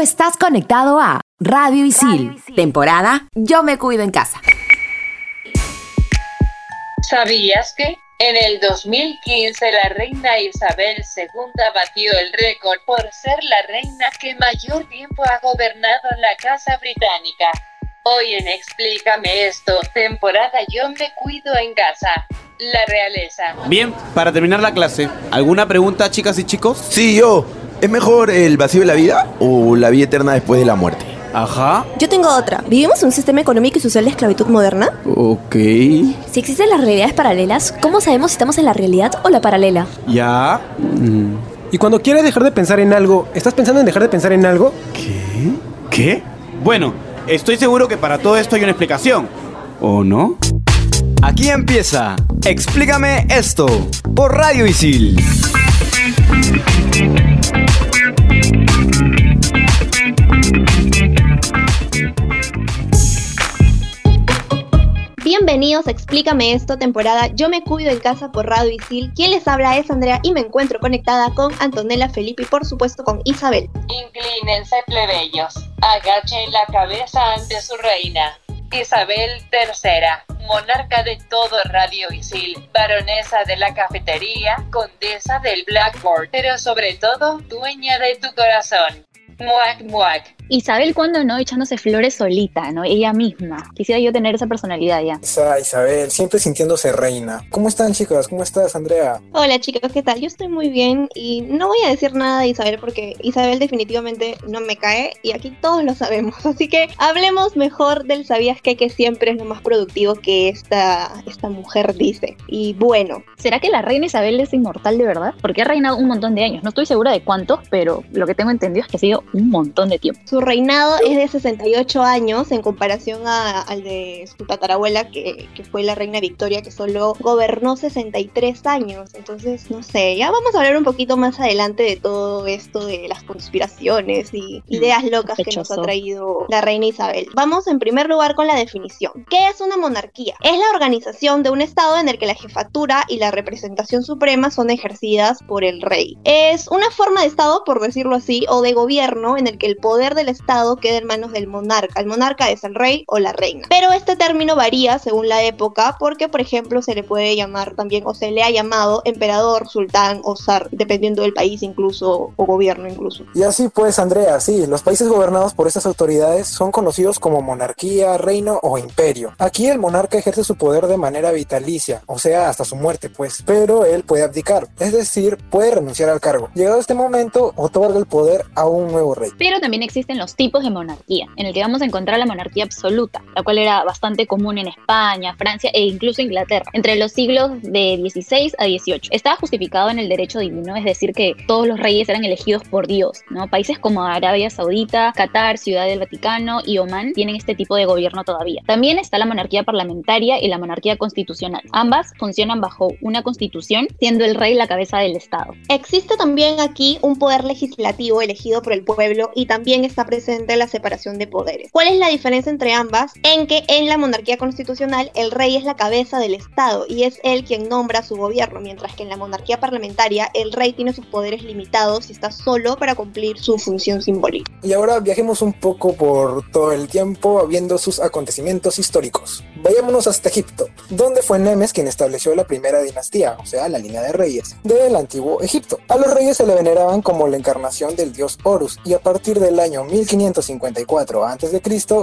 estás conectado a Radio Isil, temporada Yo me cuido en casa. ¿Sabías que? En el 2015 la reina Isabel II batió el récord por ser la reina que mayor tiempo ha gobernado la Casa Británica. Hoy en Explícame esto, temporada Yo me cuido en casa. La realeza. Bien, para terminar la clase, ¿alguna pregunta chicas y chicos? Sí, yo. ¿Es mejor el vacío de la vida o la vida eterna después de la muerte? Ajá. Yo tengo otra. ¿Vivimos en un sistema económico y social de esclavitud moderna? Ok. Si existen las realidades paralelas, ¿cómo sabemos si estamos en la realidad o la paralela? Ya. Mm. Y cuando quieres dejar de pensar en algo, ¿estás pensando en dejar de pensar en algo? ¿Qué? ¿Qué? Bueno, estoy seguro que para todo esto hay una explicación. ¿O no? Aquí empieza. Explícame esto por Radio Isil. Explícame esto, temporada Yo me cuido en casa por Radio Isil. Quien les habla es Andrea y me encuentro conectada con Antonella Felipe y por supuesto con Isabel. Inclínense plebeyos, agachen la cabeza ante su reina. Isabel III, monarca de todo Radio Isil, baronesa de la cafetería, condesa del Blackboard, pero sobre todo dueña de tu corazón. Muac, muac. Isabel cuando no echándose flores solita, ¿no? Ella misma. Quisiera yo tener esa personalidad ya. Esa Isabel, siempre sintiéndose reina. ¿Cómo están chicas? ¿Cómo estás, Andrea? Hola chicos, ¿qué tal? Yo estoy muy bien y no voy a decir nada de Isabel porque Isabel definitivamente no me cae y aquí todos lo sabemos. Así que hablemos mejor del sabías que, que siempre es lo más productivo que esta, esta mujer dice. Y bueno. ¿Será que la reina Isabel es inmortal de verdad? Porque ha reinado un montón de años. No estoy segura de cuántos, pero lo que tengo entendido es que ha sido un montón de tiempo. Su reinado es de 68 años en comparación a- al de su tatarabuela, que, que fue la reina Victoria, que solo gobernó 63 años. Entonces, no sé, ya vamos a hablar un poquito más adelante de todo esto de las conspiraciones y ideas locas que nos ha traído la reina Isabel. Vamos en primer lugar con la definición. ¿Qué es una monarquía? Es la organización de un estado en el que la jefatura y la representación suprema son ejercidas por el rey. Es una forma de estado, por decirlo así, o de gobierno en el que el poder del estado queda en manos del monarca. El monarca es el rey o la reina. Pero este término varía según la época porque, por ejemplo, se le puede llamar también o se le ha llamado emperador, sultán o zar, dependiendo del país incluso o gobierno incluso. Y así pues, Andrea, sí, los países gobernados por estas autoridades son conocidos como monarquía, reino o imperio. Aquí el monarca ejerce su poder de manera vitalicia, o sea, hasta su muerte, pues, pero él puede abdicar, es decir, puede renunciar al cargo. Llegado este momento, otorga el poder a un nuevo rey. Pero también existen los tipos de monarquía, en el que vamos a encontrar la monarquía absoluta, la cual era bastante común en España, Francia e incluso Inglaterra, entre los siglos de 16 a 18. Estaba justificado en el derecho divino, es decir, que todos los reyes eran elegidos por Dios, ¿no? Países como Arabia Saudita, Qatar, Ciudad del Vaticano y Omán tienen este tipo de gobierno todavía. También está la monarquía parlamentaria y la monarquía constitucional. Ambas funcionan bajo una constitución, siendo el rey la cabeza del Estado. Existe también aquí un poder legislativo elegido por el pueblo y también está presente la separación de poderes. ¿Cuál es la diferencia entre ambas? En que en la monarquía constitucional el rey es la cabeza del Estado y es él quien nombra su gobierno, mientras que en la monarquía parlamentaria el rey tiene sus poderes limitados y está solo para cumplir su función simbólica. Y ahora viajemos un poco por todo el tiempo viendo sus acontecimientos históricos. Vayámonos hasta Egipto, donde fue Nemes quien estableció la primera dinastía, o sea, la línea de reyes, del antiguo Egipto. A los reyes se le veneraban como la encarnación del dios Horus, y a partir del año 1554 a.C.,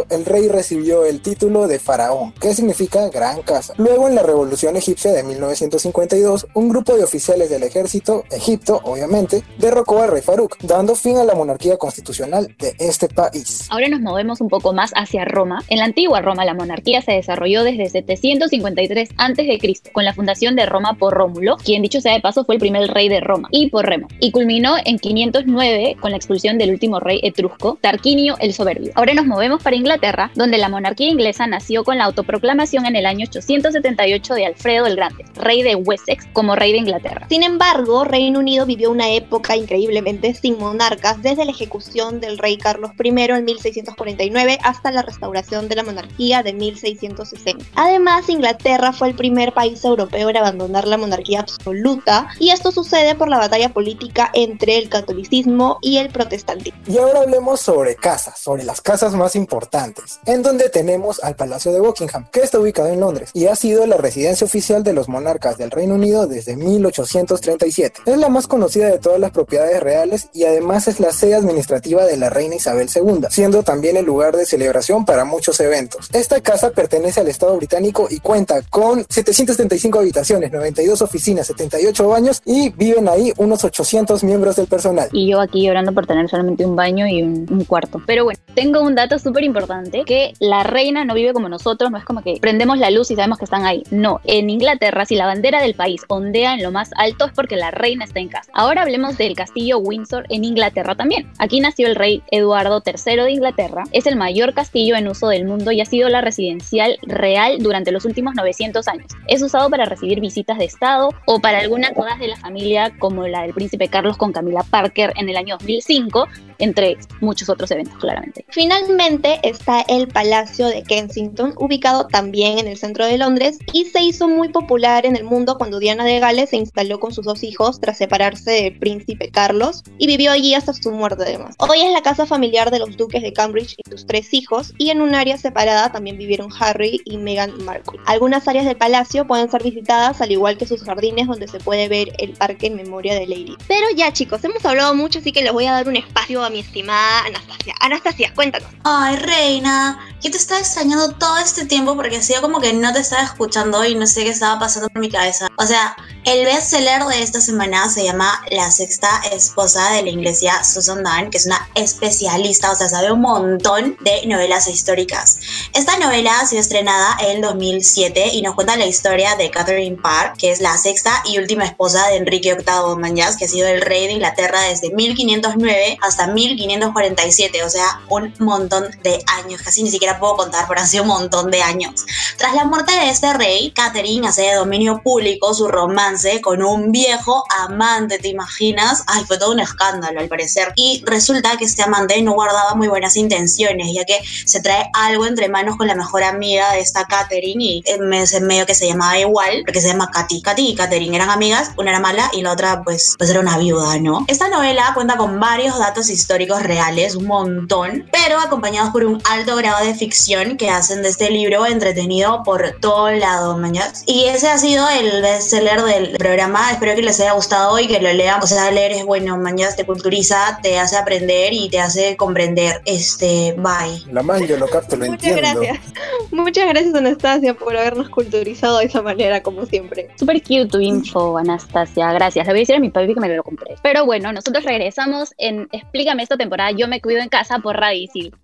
el rey recibió el título de faraón, que significa gran casa. Luego, en la revolución egipcia de 1952, un grupo de oficiales del ejército, Egipto, obviamente, derrocó al rey Farouk, dando fin a la monarquía constitucional de este país. Ahora nos movemos un poco más hacia Roma. En la antigua Roma la monarquía se desarrolló desde 753 a.C. con la fundación de Roma por Rómulo, quien dicho sea de paso fue el primer rey de Roma, y por Remo, y culminó en 509 con la expulsión del último rey etrusco, Tarquinio el Soberbio. Ahora nos movemos para Inglaterra, donde la monarquía inglesa nació con la autoproclamación en el año 878 de Alfredo el Grande, rey de Wessex, como rey de Inglaterra. Sin embargo, Reino Unido vivió una época increíblemente sin monarcas desde la ejecución del rey Carlos I en 1649 hasta la restauración de la monarquía de 1660. 60. Además, Inglaterra fue el primer país europeo en abandonar la monarquía absoluta y esto sucede por la batalla política entre el catolicismo y el protestantismo. Y ahora hablemos sobre casas, sobre las casas más importantes, en donde tenemos al Palacio de Buckingham, que está ubicado en Londres y ha sido la residencia oficial de los monarcas del Reino Unido desde 1837. Es la más conocida de todas las propiedades reales y además es la sede administrativa de la reina Isabel II, siendo también el lugar de celebración para muchos eventos. Esta casa pertenece Estado británico y cuenta con 775 habitaciones, 92 oficinas, 78 baños y viven ahí unos 800 miembros del personal. Y yo aquí llorando por tener solamente un baño y un, un cuarto. Pero bueno, tengo un dato súper importante, que la reina no vive como nosotros, no es como que prendemos la luz y sabemos que están ahí. No, en Inglaterra, si la bandera del país ondea en lo más alto es porque la reina está en casa. Ahora hablemos del castillo Windsor en Inglaterra también. Aquí nació el rey Eduardo III de Inglaterra. Es el mayor castillo en uso del mundo y ha sido la residencial real durante los últimos 900 años. Es usado para recibir visitas de Estado o para algunas bodas de la familia como la del príncipe Carlos con Camila Parker en el año 2005, entre muchos otros eventos, claramente. Finalmente está el Palacio de Kensington, ubicado también en el centro de Londres y se hizo muy popular en el mundo cuando Diana de Gales se instaló con sus dos hijos tras separarse del príncipe Carlos y vivió allí hasta su muerte además. Hoy es la casa familiar de los duques de Cambridge y sus tres hijos y en un área separada también vivieron Harry y Meghan Markle. Algunas áreas del palacio pueden ser visitadas al igual que sus jardines donde se puede ver el parque en memoria de Lady. Pero ya chicos, hemos hablado mucho así que les voy a dar un espacio a mi estimada Anastasia. Anastasia, cuéntanos. Ay, reina, yo te estaba extrañando todo este tiempo porque hacía como que no te estaba escuchando y no sé qué estaba pasando por mi cabeza. O sea, el bestseller de esta semana se llama La sexta esposa de la iglesia Susan Dunn, que es una especialista, o sea, sabe un montón de novelas históricas. Esta novela sido estrenada en 2007 y nos cuenta la historia de Catherine Parr, que es la sexta y última esposa de Enrique VIII Mañas, que ha sido el rey de Inglaterra desde 1509 hasta 1547, o sea, un montón de años, casi ni siquiera puedo contar, pero ha sido un montón de años. Tras la muerte de este rey, Catherine hace de dominio público su romance con un viejo amante, ¿te imaginas? Ay, fue todo un escándalo al parecer. Y resulta que este amante no guardaba muy buenas intenciones, ya que se trae algo entre manos con la mejor amiga de esta Catherine y es medio que se llamaba igual, porque se llama Katy. Katy y Catherine eran amigas, una era mala y la otra pues, pues era una viuda, ¿no? Esta novela cuenta con varios datos históricos reales, un montón, pero acompañados por un alto grado de ficción que hacen de este libro entretenido por todo lado, mañas. Y ese ha sido el bestseller del programa. Espero que les haya gustado y que lo lean. O sea, leer es bueno, mañas te culturiza, te hace aprender y te hace comprender. Este, bye. La man, yo lo capto, lo Muchas entiendo. gracias. Muchas gracias Anastasia por habernos culturizado de esa manera, como siempre. Super cute tu info, Anastasia. Gracias. Le voy a decir a mi papi que me lo compré. Pero bueno, nosotros regresamos en Explícame esta temporada. Yo me cuido en casa por Radio Isil.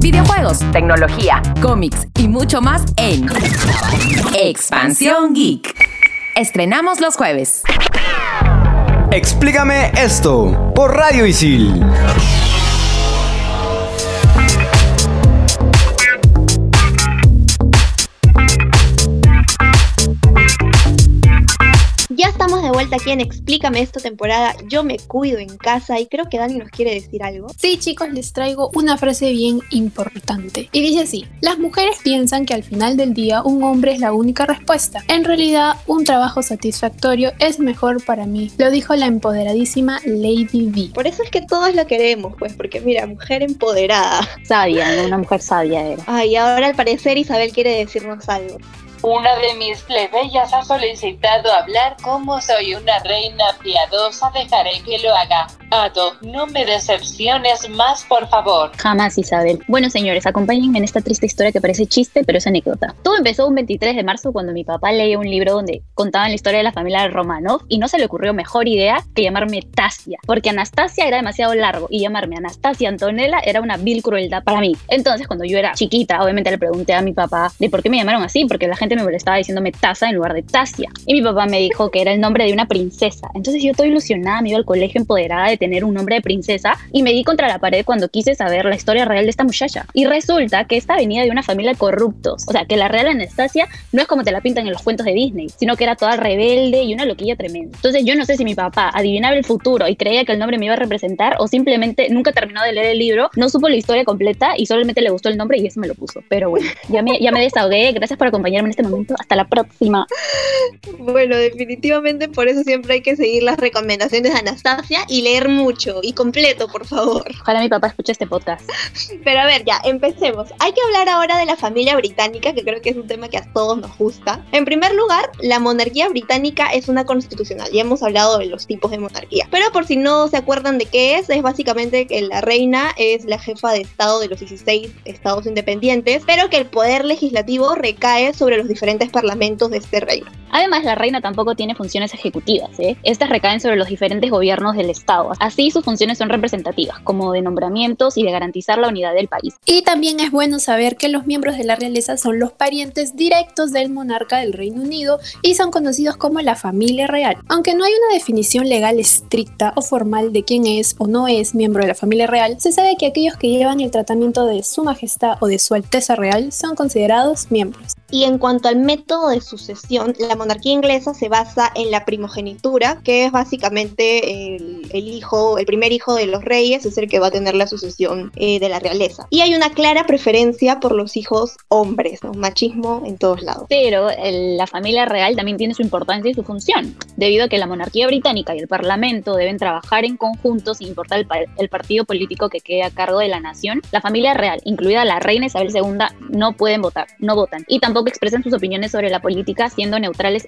Videojuegos, tecnología, cómics y mucho más en Expansión Geek. Estrenamos los jueves. Explícame esto por Radio Isil. Ya estamos de vuelta aquí en Explícame esta temporada. Yo me cuido en casa y creo que Dani nos quiere decir algo. Sí, chicos, les traigo una frase bien importante. Y dice así, las mujeres piensan que al final del día un hombre es la única respuesta. En realidad, un trabajo satisfactorio es mejor para mí. Lo dijo la empoderadísima Lady V. Por eso es que todos lo queremos, pues, porque mira, mujer empoderada. Sabia, ¿no? una mujer sabia era. Ay, ahora al parecer Isabel quiere decirnos algo. Una de mis plebeyas ha solicitado hablar como soy una reina piadosa, dejaré que lo haga. Ado, no me decepciones más, por favor. Jamás, Isabel. Bueno, señores, acompáñenme en esta triste historia que parece chiste, pero es anécdota. Todo empezó un 23 de marzo cuando mi papá leía un libro donde contaban la historia de la familia Romanov y no se le ocurrió mejor idea que llamarme Tasia, porque Anastasia era demasiado largo y llamarme Anastasia Antonella era una vil crueldad para mí. Entonces, cuando yo era chiquita, obviamente le pregunté a mi papá de por qué me llamaron así, porque la gente me molestaba diciéndome Taza en lugar de Tasia. Y mi papá me dijo que era el nombre de una princesa. Entonces yo estoy ilusionada, me iba al colegio empoderada de tener un nombre de princesa y me di contra la pared cuando quise saber la historia real de esta muchacha. Y resulta que esta venía de una familia de corruptos. O sea, que la real Anastasia no es como te la pintan en los cuentos de Disney, sino que era toda rebelde y una loquilla tremenda. Entonces yo no sé si mi papá adivinaba el futuro y creía que el nombre me iba a representar o simplemente nunca terminó de leer el libro, no supo la historia completa y solamente le gustó el nombre y eso me lo puso. Pero bueno, ya me, ya me desahogué. Gracias por acompañarme en este momento. Hasta la próxima. Bueno, definitivamente por eso siempre hay que seguir las recomendaciones de Anastasia y leer mucho y completo, por favor. Ojalá mi papá escuche este podcast. Pero a ver, ya, empecemos. Hay que hablar ahora de la familia británica, que creo que es un tema que a todos nos gusta. En primer lugar, la monarquía británica es una constitucional. Ya hemos hablado de los tipos de monarquía. Pero por si no se acuerdan de qué es, es básicamente que la reina es la jefa de Estado de los 16 estados independientes, pero que el poder legislativo recae sobre los diferentes parlamentos de este reino. Además, la reina tampoco tiene funciones ejecutivas. ¿eh? Estas recaen sobre los diferentes gobiernos del Estado. Así, sus funciones son representativas, como de nombramientos y de garantizar la unidad del país. Y también es bueno saber que los miembros de la realeza son los parientes directos del monarca del Reino Unido y son conocidos como la familia real. Aunque no hay una definición legal estricta o formal de quién es o no es miembro de la familia real, se sabe que aquellos que llevan el tratamiento de su majestad o de su alteza real son considerados miembros. Y en cuanto al método de sucesión, la monarquía inglesa se basa en la primogenitura, que es básicamente el, el hijo, el primer hijo de los reyes, es el que va a tener la sucesión eh, de la realeza. Y hay una clara preferencia por los hijos hombres, ¿no? machismo en todos lados. Pero el- la familia real también tiene su importancia y su función, debido a que la monarquía británica y el parlamento deben trabajar en conjunto sin importar el, el partido político que quede a cargo de la nación. La familia real, incluida la reina Isabel II, no pueden votar, no votan, y tampoco expresan sus opiniones sobre la política siendo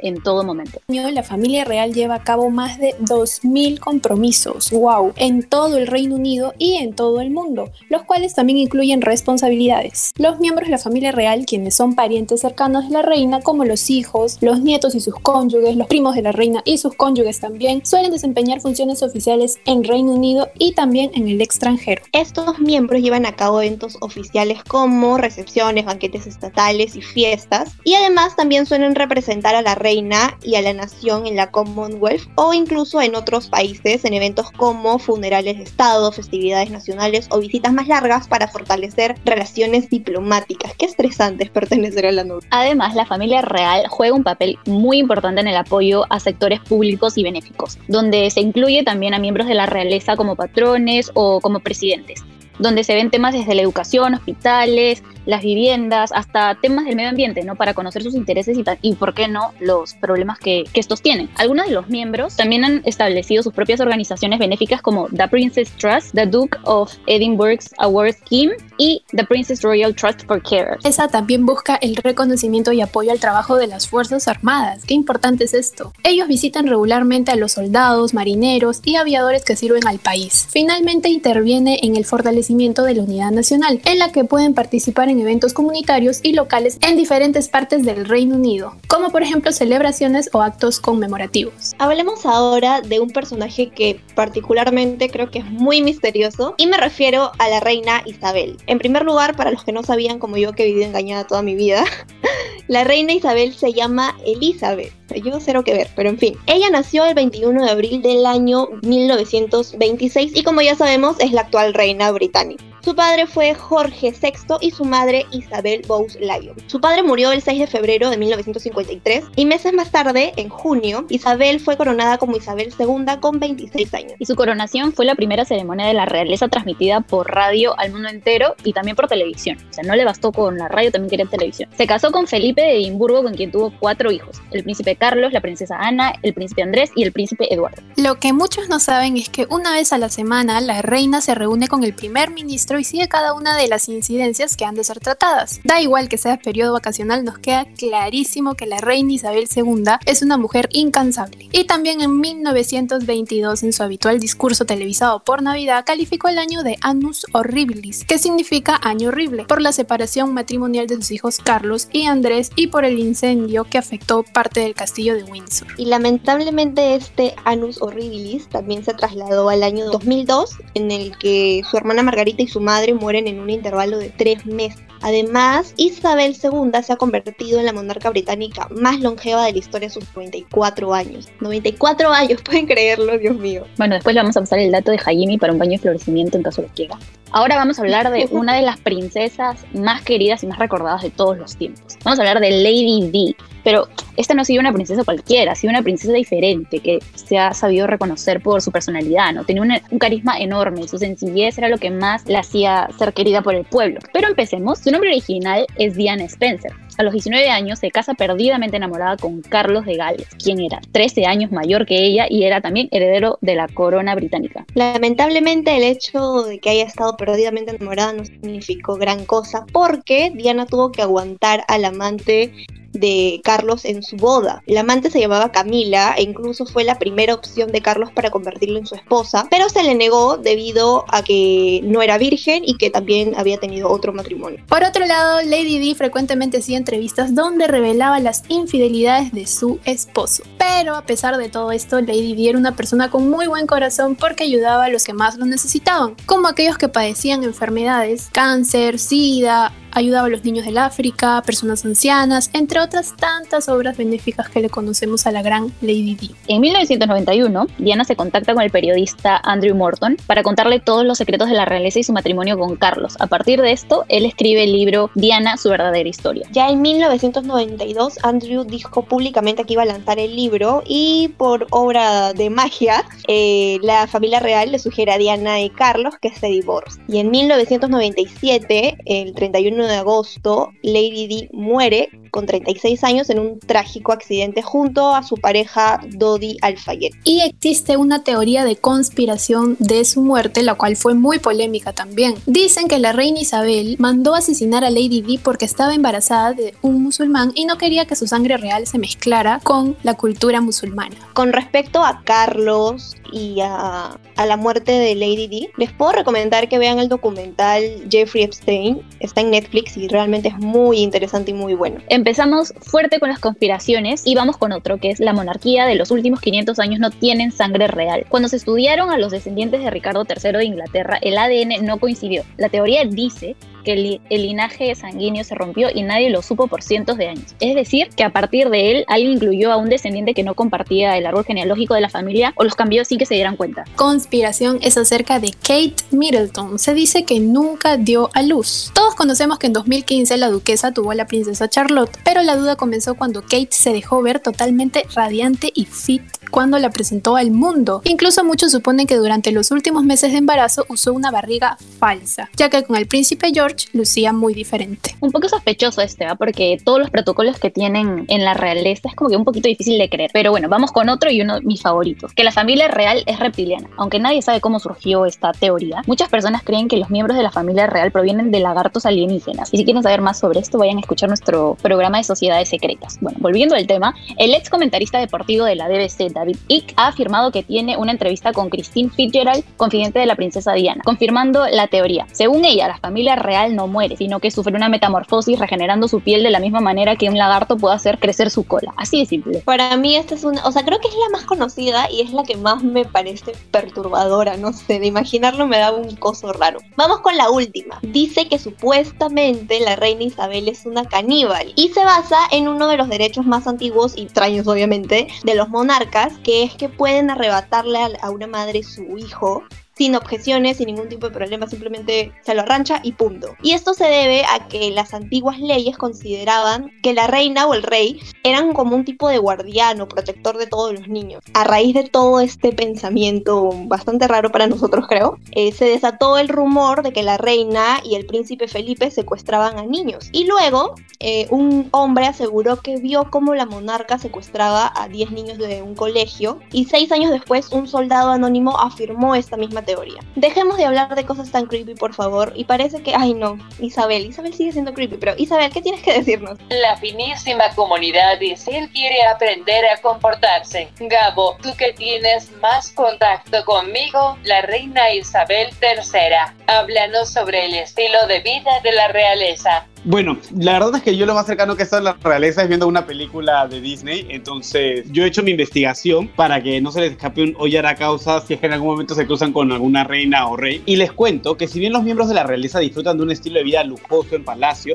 en todo momento. la familia real lleva a cabo más de 2.000 compromisos, wow, en todo el Reino Unido y en todo el mundo, los cuales también incluyen responsabilidades. Los miembros de la familia real, quienes son parientes cercanos de la reina, como los hijos, los nietos y sus cónyuges, los primos de la reina y sus cónyuges también, suelen desempeñar funciones oficiales en Reino Unido y también en el extranjero. Estos miembros llevan a cabo eventos oficiales como recepciones, banquetes estatales y fiestas, y además también suelen representar a la reina y a la nación en la Commonwealth o incluso en otros países en eventos como funerales de Estado, festividades nacionales o visitas más largas para fortalecer relaciones diplomáticas. Qué estresante es pertenecer a la nobleza. Además, la familia real juega un papel muy importante en el apoyo a sectores públicos y benéficos, donde se incluye también a miembros de la realeza como patrones o como presidentes, donde se ven temas desde la educación, hospitales, las viviendas, hasta temas del medio ambiente, ¿no? Para conocer sus intereses y, y por qué no, los problemas que, que estos tienen. Algunos de los miembros también han establecido sus propias organizaciones benéficas como The Princess Trust, The Duke of Edinburgh's Award Scheme y The Princess Royal Trust for Carers. Esa también busca el reconocimiento y apoyo al trabajo de las Fuerzas Armadas. Qué importante es esto. Ellos visitan regularmente a los soldados, marineros y aviadores que sirven al país. Finalmente interviene en el fortalecimiento de la unidad nacional, en la que pueden participar en eventos comunitarios y locales en diferentes partes del Reino Unido, como por ejemplo celebraciones o actos conmemorativos. Hablemos ahora de un personaje que particularmente creo que es muy misterioso y me refiero a la reina Isabel. En primer lugar, para los que no sabían como yo que he vivido engañada toda mi vida, la reina Isabel se llama Elizabeth. Yo cero que ver, pero en fin. Ella nació el 21 de abril del año 1926 y como ya sabemos es la actual reina británica. Su padre fue Jorge VI y su madre Isabel Bowes Lyon. Su padre murió el 6 de febrero de 1953 y meses más tarde, en junio, Isabel fue coronada como Isabel II con 26 años. Y su coronación fue la primera ceremonia de la realeza transmitida por radio al mundo entero y también por televisión. O sea, no le bastó con la radio, también quería televisión. Se casó con Felipe de Edimburgo, con quien tuvo cuatro hijos: el príncipe Carlos, la princesa Ana, el príncipe Andrés y el príncipe Eduardo. Lo que muchos no saben es que una vez a la semana la reina se reúne con el primer ministro y sigue cada una de las incidencias que han de ser tratadas. Da igual que sea periodo vacacional, nos queda clarísimo que la reina Isabel II es una mujer incansable. Y también en 1922, en su habitual discurso televisado por Navidad, calificó el año de Annus Horribilis, que significa año horrible, por la separación matrimonial de sus hijos Carlos y Andrés y por el incendio que afectó parte del castillo de Windsor. Y lamentablemente este Annus Horribilis también se trasladó al año 2002, en el que su hermana Margarita y su madre mueren en un intervalo de tres meses. Además, Isabel II se ha convertido en la monarca británica más longeva de la historia a sus 94 años. 94 años, pueden creerlo, Dios mío. Bueno, después le vamos a pasar el dato de Jaime para un baño de florecimiento en caso lo quiera. Ahora vamos a hablar de una de las princesas más queridas y más recordadas de todos los tiempos. Vamos a hablar de Lady Di, pero esta no ha sido una princesa cualquiera, ha sido una princesa diferente que se ha sabido reconocer por su personalidad, ¿no? Tenía un carisma enorme y su sencillez era lo que más la hacía ser querida por el pueblo. Pero empecemos, su nombre original es Diana Spencer. A los 19 años se casa perdidamente enamorada con Carlos de Gales, quien era 13 años mayor que ella y era también heredero de la corona británica. Lamentablemente el hecho de que haya estado perdidamente enamorada no significó gran cosa porque Diana tuvo que aguantar al amante de Carlos en su boda. La amante se llamaba Camila e incluso fue la primera opción de Carlos para convertirlo en su esposa, pero se le negó debido a que no era virgen y que también había tenido otro matrimonio. Por otro lado, Lady Di frecuentemente hacía entrevistas donde revelaba las infidelidades de su esposo. Pero a pesar de todo esto, Lady Di era una persona con muy buen corazón porque ayudaba a los que más lo necesitaban, como aquellos que padecían enfermedades, cáncer, sida, ayudaba a los niños del África, personas ancianas, entre otras tantas obras benéficas que le conocemos a la gran Lady Di. En 1991, Diana se contacta con el periodista Andrew Morton para contarle todos los secretos de la realeza y su matrimonio con Carlos. A partir de esto, él escribe el libro Diana, su verdadera historia. Ya en 1992, Andrew dijo públicamente que iba a lanzar el libro y por obra de magia, eh, la familia real le sugiere a Diana y Carlos que se divorcien. Y en 1997, el 31 de agosto, Lady Di muere con 36 años en un trágico accidente junto a su pareja Dodi Al-Fayed. Y existe una teoría de conspiración de su muerte, la cual fue muy polémica también. Dicen que la reina Isabel mandó asesinar a Lady Di porque estaba embarazada de un musulmán y no quería que su sangre real se mezclara con la cultura musulmana. Con respecto a Carlos y a, la muerte de Lady Di, les puedo recomendar que vean el documental Jeffrey Epstein. Está en Netflix y realmente es muy interesante y muy bueno. Empezamos fuerte con las conspiraciones y vamos con otro, que es la monarquía de los últimos 500 años no tienen sangre real. Cuando se estudiaron a los descendientes de Ricardo III de Inglaterra, el ADN no coincidió. La teoría dice que el, linaje sanguíneo se rompió y nadie lo supo por cientos de años. Es decir, que a partir de él alguien incluyó a un descendiente que no compartía el árbol genealógico de la familia o los cambió sin que se dieran cuenta. Conspiración es acerca de Kate Middleton. Se dice que nunca dio a luz. Todos conocemos que en 2015 la duquesa tuvo a la princesa Charlotte, pero la duda comenzó cuando Kate se dejó ver totalmente radiante y fit cuando la presentó al mundo. Incluso muchos suponen que durante los últimos meses de embarazo usó una barriga falsa, ya que con el príncipe George lucía muy diferente. Un poco sospechoso este, porque todos los protocolos que tienen en la realeza es como que un poquito difícil de creer. Pero bueno, vamos con otro y uno de mis favoritos, que la familia real es reptiliana. Aunque nadie sabe cómo surgió esta teoría, muchas personas creen que los miembros de la familia real provienen de lagartos alienígenas. Y si quieren saber más sobre esto, vayan a escuchar nuestro programa de sociedades secretas. Bueno, volviendo al tema, el ex comentarista deportivo de la BBC, David Icke, ha afirmado que tiene una entrevista con Christine Fitzgerald, confidente de la princesa Diana, confirmando la teoría. Según ella, la familia real no muere, sino que sufre una metamorfosis regenerando su piel de la misma manera que un lagarto puede hacer crecer su cola. Así de simple. Para mí esta es una, o sea, creo que es la más conocida y es la que más me parece perturbadora, no sé, de imaginarlo me da un coso raro. Vamos con la última. Dice que supuestamente la reina Isabel es una caníbal y se basa en uno de los derechos más antiguos y extraños obviamente de los monarcas que es que pueden arrebatarle a una madre su hijo sin objeciones, sin ningún tipo de problema, simplemente se lo arrancha y punto. Y esto se debe a que las antiguas leyes consideraban que la reina o el rey eran como un tipo de guardián o protector de todos los niños. A raíz de todo este pensamiento bastante raro para nosotros creo, eh, se desató el rumor de que la reina y el príncipe Felipe secuestraban a niños. Y luego eh, un hombre aseguró que vio cómo la monarca secuestraba a 10 niños de un colegio y seis años después un soldado anónimo afirmó esta misma teoría. Dejemos de hablar de cosas tan creepy, por favor. Y parece que, ay no, Isabel, Isabel sigue siendo creepy, pero Isabel, ¿qué tienes que decirnos? La finísima comunidad Isil quiere aprender a comportarse. Gabo, tú que tienes más contacto conmigo, la reina Isabel III, háblanos sobre el estilo de vida de la realeza. Bueno, la verdad es que yo lo más cercano que he estado a la realeza es viendo una película de Disney, entonces yo he hecho mi investigación para que no se les escape un a causa si es que en algún momento se cruzan con alguna reina o rey. Y les cuento que si bien los miembros de la realeza disfrutan de un estilo de vida lujoso en palacio,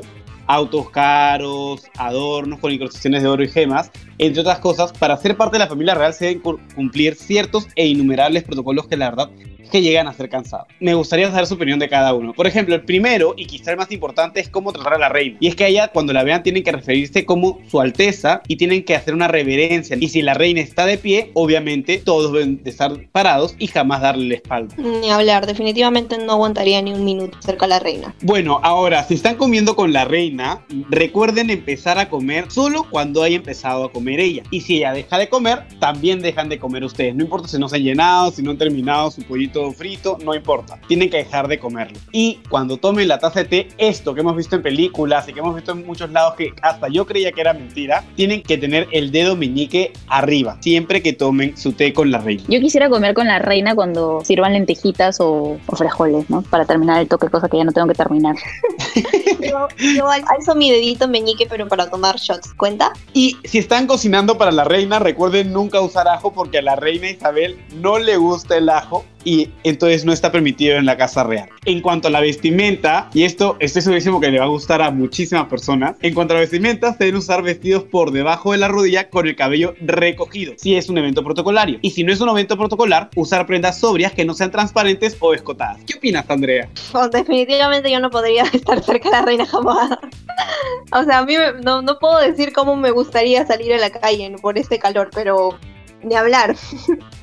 autos caros, adornos con incrustaciones de oro y gemas, entre otras cosas, para ser parte de la familia real se deben cumplir ciertos e innumerables protocolos que la verdad que llegan a ser cansados. Me gustaría saber su opinión de cada uno. Por ejemplo, el primero, y quizá el más importante, es cómo tratar a la reina. Y es que a ella, cuando la vean, tienen que referirse como su alteza y tienen que hacer una reverencia. Y si la reina está de pie, obviamente todos deben de estar parados y jamás darle la espalda. Ni hablar, definitivamente no aguantaría ni un minuto cerca a la reina. Bueno, ahora, si están comiendo con la reina, recuerden empezar a comer solo cuando haya empezado a comer ella. Y si ella deja de comer, también dejan de comer ustedes. No importa si no se han llenado, si no han terminado su pollito frito, no importa. Tienen que dejar de comerlo. Y cuando tomen la taza de té, esto que hemos visto en películas y que hemos visto en muchos lados que hasta yo creía que era mentira, tienen que tener el dedo meñique arriba, siempre que tomen su té con la reina. Yo quisiera comer con la reina cuando sirvan lentejitas o, o frijoles, ¿no? Para terminar el toque, cosa que ya no tengo que terminar. yo, yo alzo mi dedito meñique, pero para tomar shots. ¿Cuenta? Y si están cocinando para la reina, recuerden nunca usar ajo porque a la reina Isabel no le gusta el ajo y entonces no está permitido en la casa real. En cuanto a la vestimenta, y esto estoy segurísimo que le va a gustar a muchísimas personas, en cuanto a la vestimenta, se deben usar vestidos por debajo de la rodilla con el cabello recogido, si es un evento protocolario. Y si no es un evento protocolar, usar prendas sobrias que no sean transparentes o escotadas. ¿Qué opinas, Andrea? Oh, definitivamente yo no podría estar cerca de la reina jamás. o sea, a mí no puedo decir cómo me gustaría salir a la calle por este calor, pero ni hablar.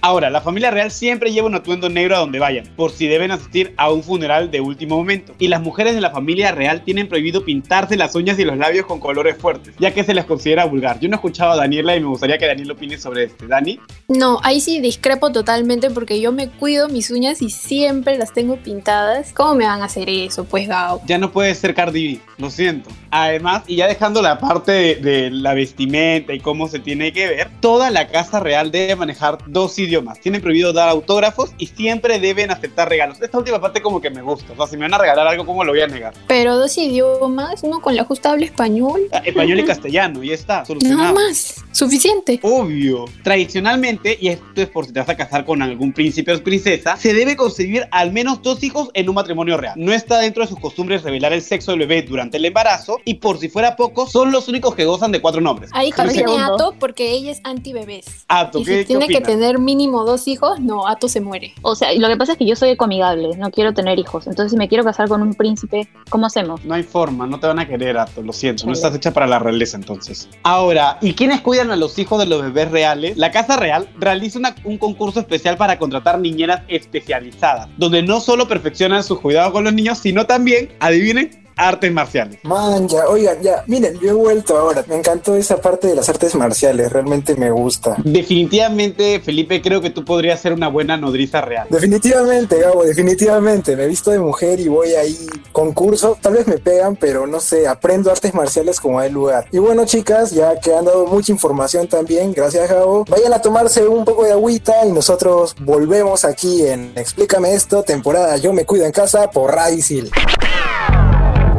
Ahora, la familia real siempre lleva un atuendo negro a donde vayan, por si deben asistir a un funeral de último momento. Y las mujeres de la familia real tienen prohibido pintarse las uñas y los labios con colores fuertes, ya que se les considera vulgar. Yo no he escuchado a Daniela y me gustaría que Daniel opine sobre este. ¿Dani? No, ahí sí discrepo totalmente porque yo me cuido mis uñas y siempre las tengo pintadas. ¿Cómo me van a hacer eso, pues, Gao? Ya no puede ser Cardi B, lo siento. Además, y ya dejando la parte de, de la vestimenta y cómo se tiene que ver, toda la casa real debe manejar dos idiomas. Tienen prohibido dar autógrafos y siempre deben aceptar regalos. Esta última parte como que me gusta. O sea, si me van a regalar algo, ¿cómo lo voy a negar? Pero dos idiomas, uno con la justa habla español. Ah, español y castellano, y está, solucionado. Nada más, suficiente. Obvio. Tradicionalmente, y esto es por si te vas a casar con algún príncipe o princesa, se debe concebir al menos dos hijos en un matrimonio real. No está dentro de sus costumbres revelar el sexo del bebé durante el embarazo y por si fuera poco, son los únicos que gozan de cuatro nombres. Ahí tiene Ato porque ella es anti-bebés. Ato, y si tiene que tener mínimo dos hijos, no, Ato se muere. O sea, lo que pasa es que yo soy ecomigable, no quiero tener hijos. Entonces, si me quiero casar con un príncipe, ¿cómo hacemos? No hay forma, no te van a querer, Ato, lo siento. No estás hecha para la realeza entonces. Ahora, ¿y quiénes cuidan a los hijos de los bebés reales? La Casa Real realiza una, un concurso especial para contratar niñeras especializadas, donde no solo perfeccionan su cuidado con los niños, sino también, adivinen, artes marciales. Man, ya, oigan, ya, miren, yo he vuelto ahora. Me encantó esa parte de las artes marciales, realmente me gusta. Definitivamente, Felipe, creo que tú podrías ser una buena nodriza real. Definitivamente, Gabo, definitivamente. Me he visto de mujer y voy ahí concurso. Tal vez me pegan, pero no sé, aprendo artes marciales como hay lugar. Y bueno, chicas, ya que han dado mucha información también, gracias, Gabo. Vayan a tomarse un poco de agüita y nosotros volvemos aquí en Explícame esto, temporada Yo me cuido en casa por Radisil.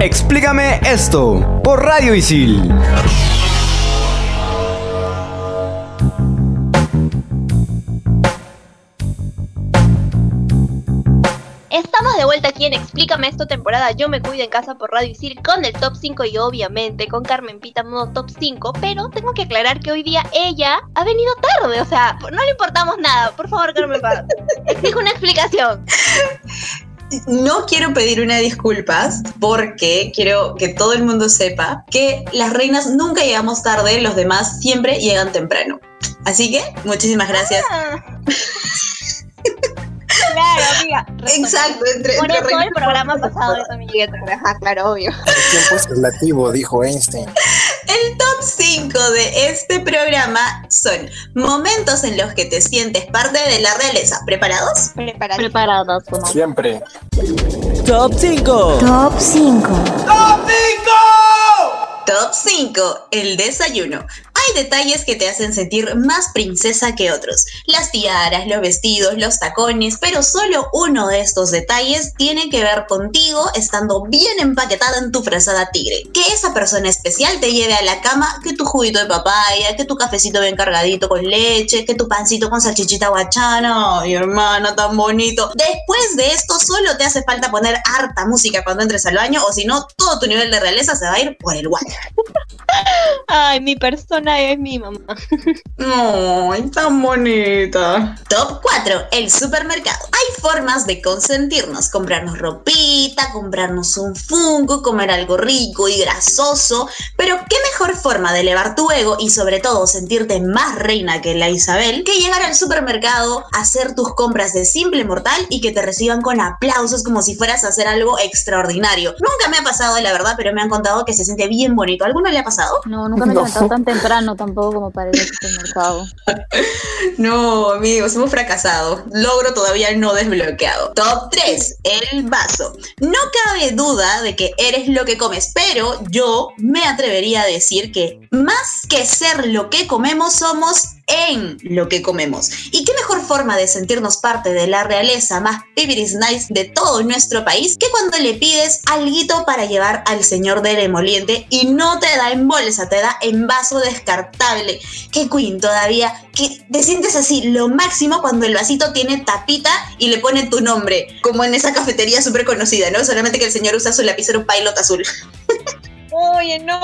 Explícame esto por Radio Isil. Estamos de vuelta aquí en Explícame esto temporada Yo me cuido en casa por Radio Isil con el top 5 y obviamente con Carmen Pita modo top 5, pero tengo que aclarar que hoy día ella ha venido tarde, o sea, no le importamos nada. Por favor, Carmen Pita, exijo una explicación. No quiero pedir una disculpas porque quiero que todo el mundo sepa que las reinas nunca llegamos tarde, los demás siempre llegan temprano. Así que muchísimas gracias. Ah. Claro, amiga. Exacto, entre, Por entre eso reinas el programa pasado yo también llegué tarde. Ajá, claro, obvio. El tiempo es relativo, dijo Einstein. El top 5 de este programa son momentos en los que te sientes parte de la realeza. ¿Preparados? Preparados. Preparados, ¿no? Siempre. Top 5. Top 5. Top 5, el desayuno. Hay detalles que te hacen sentir más princesa que otros. Las tiaras, los vestidos, los tacones, pero solo uno de estos detalles tiene que ver contigo estando bien empaquetada en tu frazada tigre. Que esa persona especial te lleve a la cama, que tu juguito de papaya, que tu cafecito bien cargadito con leche, que tu pancito con salchichita guachana. Ay, hermana, tan bonito. Después de esto, solo te hace falta poner harta música cuando entres al baño, o si no, todo tu nivel de realeza se va a ir por el guacho. Ay, mi persona es mi mamá. Ay, tan bonita. Top 4. El supermercado. Hay formas de consentirnos. Comprarnos ropita, comprarnos un fungo, comer algo rico y grasoso. Pero qué mejor forma de elevar tu ego y sobre todo sentirte más reina que la Isabel que llegar al supermercado, hacer tus compras de simple mortal y que te reciban con aplausos como si fueras a hacer algo extraordinario. Nunca me ha pasado, la verdad, pero me han contado que se siente bien bonito. ¿Alguno le ha pasado? No, nunca me he levantado tan temprano tampoco como para ir al supermercado. No, amigos, hemos fracasado. Logro todavía no desbloqueado. Top 3, el vaso. No cabe duda de que eres lo que comes, pero yo me atrevería a decir que más que ser lo que comemos, somos en lo que comemos. Y qué mejor forma de sentirnos parte de la realeza más pipiris nice de todo nuestro país que cuando le pides alguito para llevar al señor del emoliente y no te da en bolsa, te da en vaso descartable. Qué queen todavía, que te sientes así, lo máximo cuando el vasito tiene tapita y le pone tu nombre, como en esa cafetería súper conocida, ¿no? Solamente que el señor usa su lapicero pilot azul. Oye, no,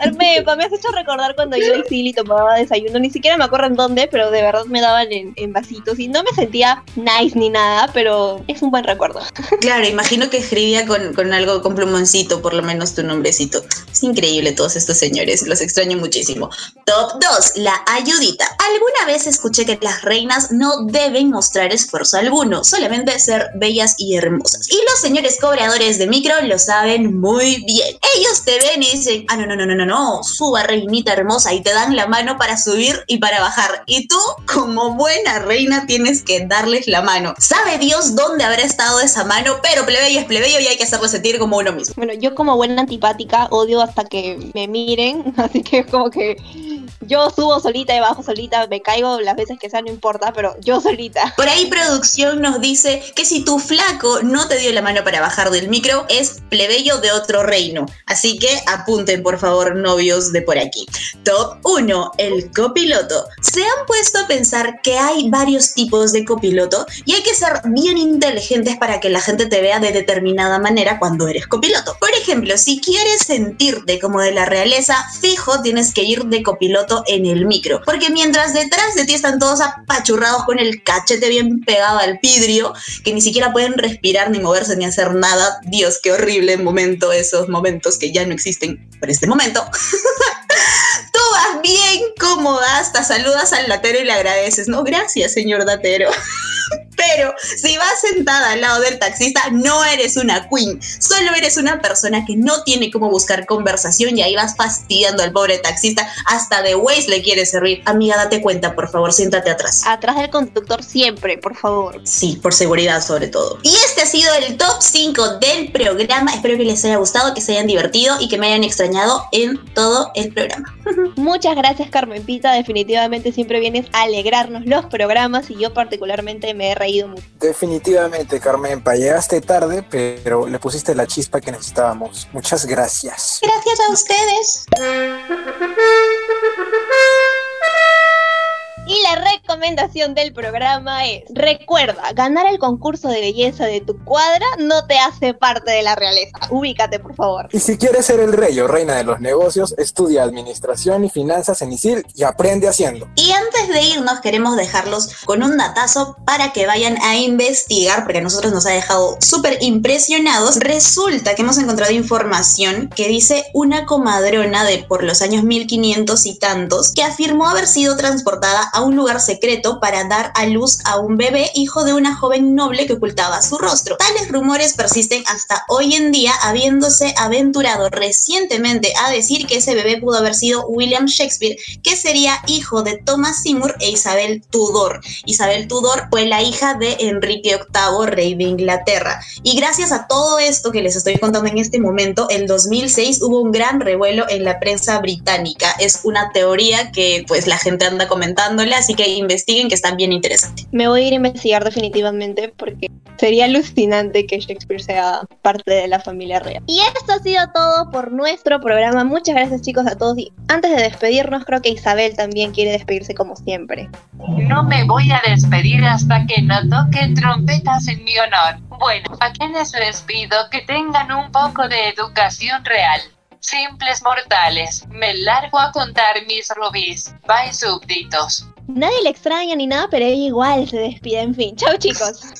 Armepa, me has hecho recordar cuando yo y Silly tomaba desayuno, ni siquiera me acuerdo en dónde, pero de verdad me daban en, vasitos y no me sentía nice ni nada, pero es un buen recuerdo. Claro, imagino que escribía con, con algo, con plumoncito, por lo menos tu nombrecito. Es increíble todos estos señores, los extraño muchísimo. Top 2, la ayudita. Alguna vez escuché que las reinas no deben mostrar esfuerzo alguno, solamente ser bellas y hermosas. Y los señores cobradores de micro lo saben muy bien. Ellos te ven y dicen, ah, no, no, no, no, no, no, suba reinita hermosa y te dan la mano para subir y para bajar. Y tú, como buena reina, tienes que darles la mano. Sabe Dios dónde habrá estado esa mano, pero plebeyo es plebeyo y hay que hacerlo sentir como uno mismo. Bueno, yo como buena antipática odio hasta que me miren, así que es como que yo subo solita y bajo solita, me caigo las veces que sea, no importa, pero yo solita. Por ahí producción nos dice que si tu flaco no te dio la mano para bajar del micro, es plebeyo de otro reino. Así que apunten por favor novios de por aquí. Top 1, el copiloto. Se han puesto a pensar que hay varios tipos de copiloto y hay que ser bien inteligentes para que la gente te vea de determinada manera cuando eres copiloto. Por ejemplo, si quieres sentirte como de la realeza, fijo tienes que ir de copiloto en el micro. Porque mientras detrás de ti están todos apachurrados con el cachete bien pegado al vidrio, que ni siquiera pueden respirar ni moverse ni hacer nada. Dios, qué horrible momento esos momentos que ya no existen por este momento. Tú vas bien cómoda, hasta saludas al latero y le agradeces. No, gracias, señor datero. Pero si vas sentada al lado del taxista, no eres una queen, solo eres una persona que no tiene cómo buscar conversación y ahí vas fastidiando al pobre taxista, hasta de Waze le quiere servir. Amiga, date cuenta, por favor, siéntate atrás. Atrás del conductor siempre, por favor. Sí, por seguridad sobre todo. Y este ha sido el top 5 del programa. Espero que les haya gustado, que se hayan divertido y que me hayan extrañado en todo el programa. Muchas gracias, Carmen Pita. Definitivamente siempre vienes a alegrarnos los programas y yo particularmente me he reído mucho. Definitivamente, Carmen, llegaste tarde, pero le pusiste la chispa que necesitábamos. Muchas gracias. Gracias a ustedes. Y la recomendación del programa es, recuerda, ganar el concurso de belleza de tu cuadra no te hace parte de la realeza. Ubícate, por favor. Y si quieres ser el rey o reina de los negocios, estudia administración y finanzas en ISIL y aprende haciendo. Y antes de irnos, queremos dejarlos con un datazo para que vayan a investigar, porque a nosotros nos ha dejado súper impresionados. Resulta que hemos encontrado información que dice una comadrona de por los años 1500 y tantos que afirmó haber sido transportada a un lugar secreto para dar a luz a un bebé hijo de una joven noble que ocultaba su rostro. Tales rumores persisten hasta hoy en día, habiéndose aventurado recientemente a decir que ese bebé pudo haber sido William Shakespeare, que sería hijo de Thomas Seymour e Isabel Tudor. Isabel Tudor fue la hija de Enrique VIII, rey de Inglaterra. Y gracias a todo esto que les estoy contando en este momento, en 2006 hubo un gran revuelo en la prensa británica. Es una teoría que pues la gente anda así que investiguen que está bien interesante. Me voy a ir a investigar definitivamente porque sería alucinante que Shakespeare sea parte de la familia real. Y esto ha sido todo por nuestro programa. Muchas gracias chicos a todos y antes de despedirnos creo que Isabel también quiere despedirse como siempre. No me voy a despedir hasta que no toquen trompetas en mi honor. Bueno, a quienes les pido que tengan un poco de educación real. Simples mortales, me largo a contar mis rubíes. Bye, súbditos. Nadie le extraña ni nada, pero ella igual se despide. En fin, chao chicos.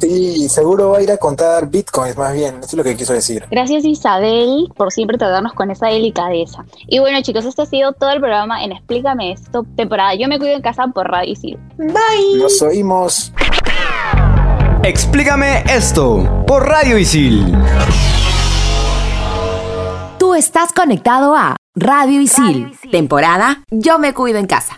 Sí, seguro va a ir a contar bitcoins más bien, eso es lo que quiso decir. Gracias Isabel por siempre tratarnos con esa delicadeza. Y bueno chicos, esto ha sido todo el programa en Explícame esto, temporada Yo me cuido en casa por Radio Isil. Bye. Nos oímos. Explícame esto por Radio Isil. Estás conectado a Radio Isil, temporada Yo me cuido en casa.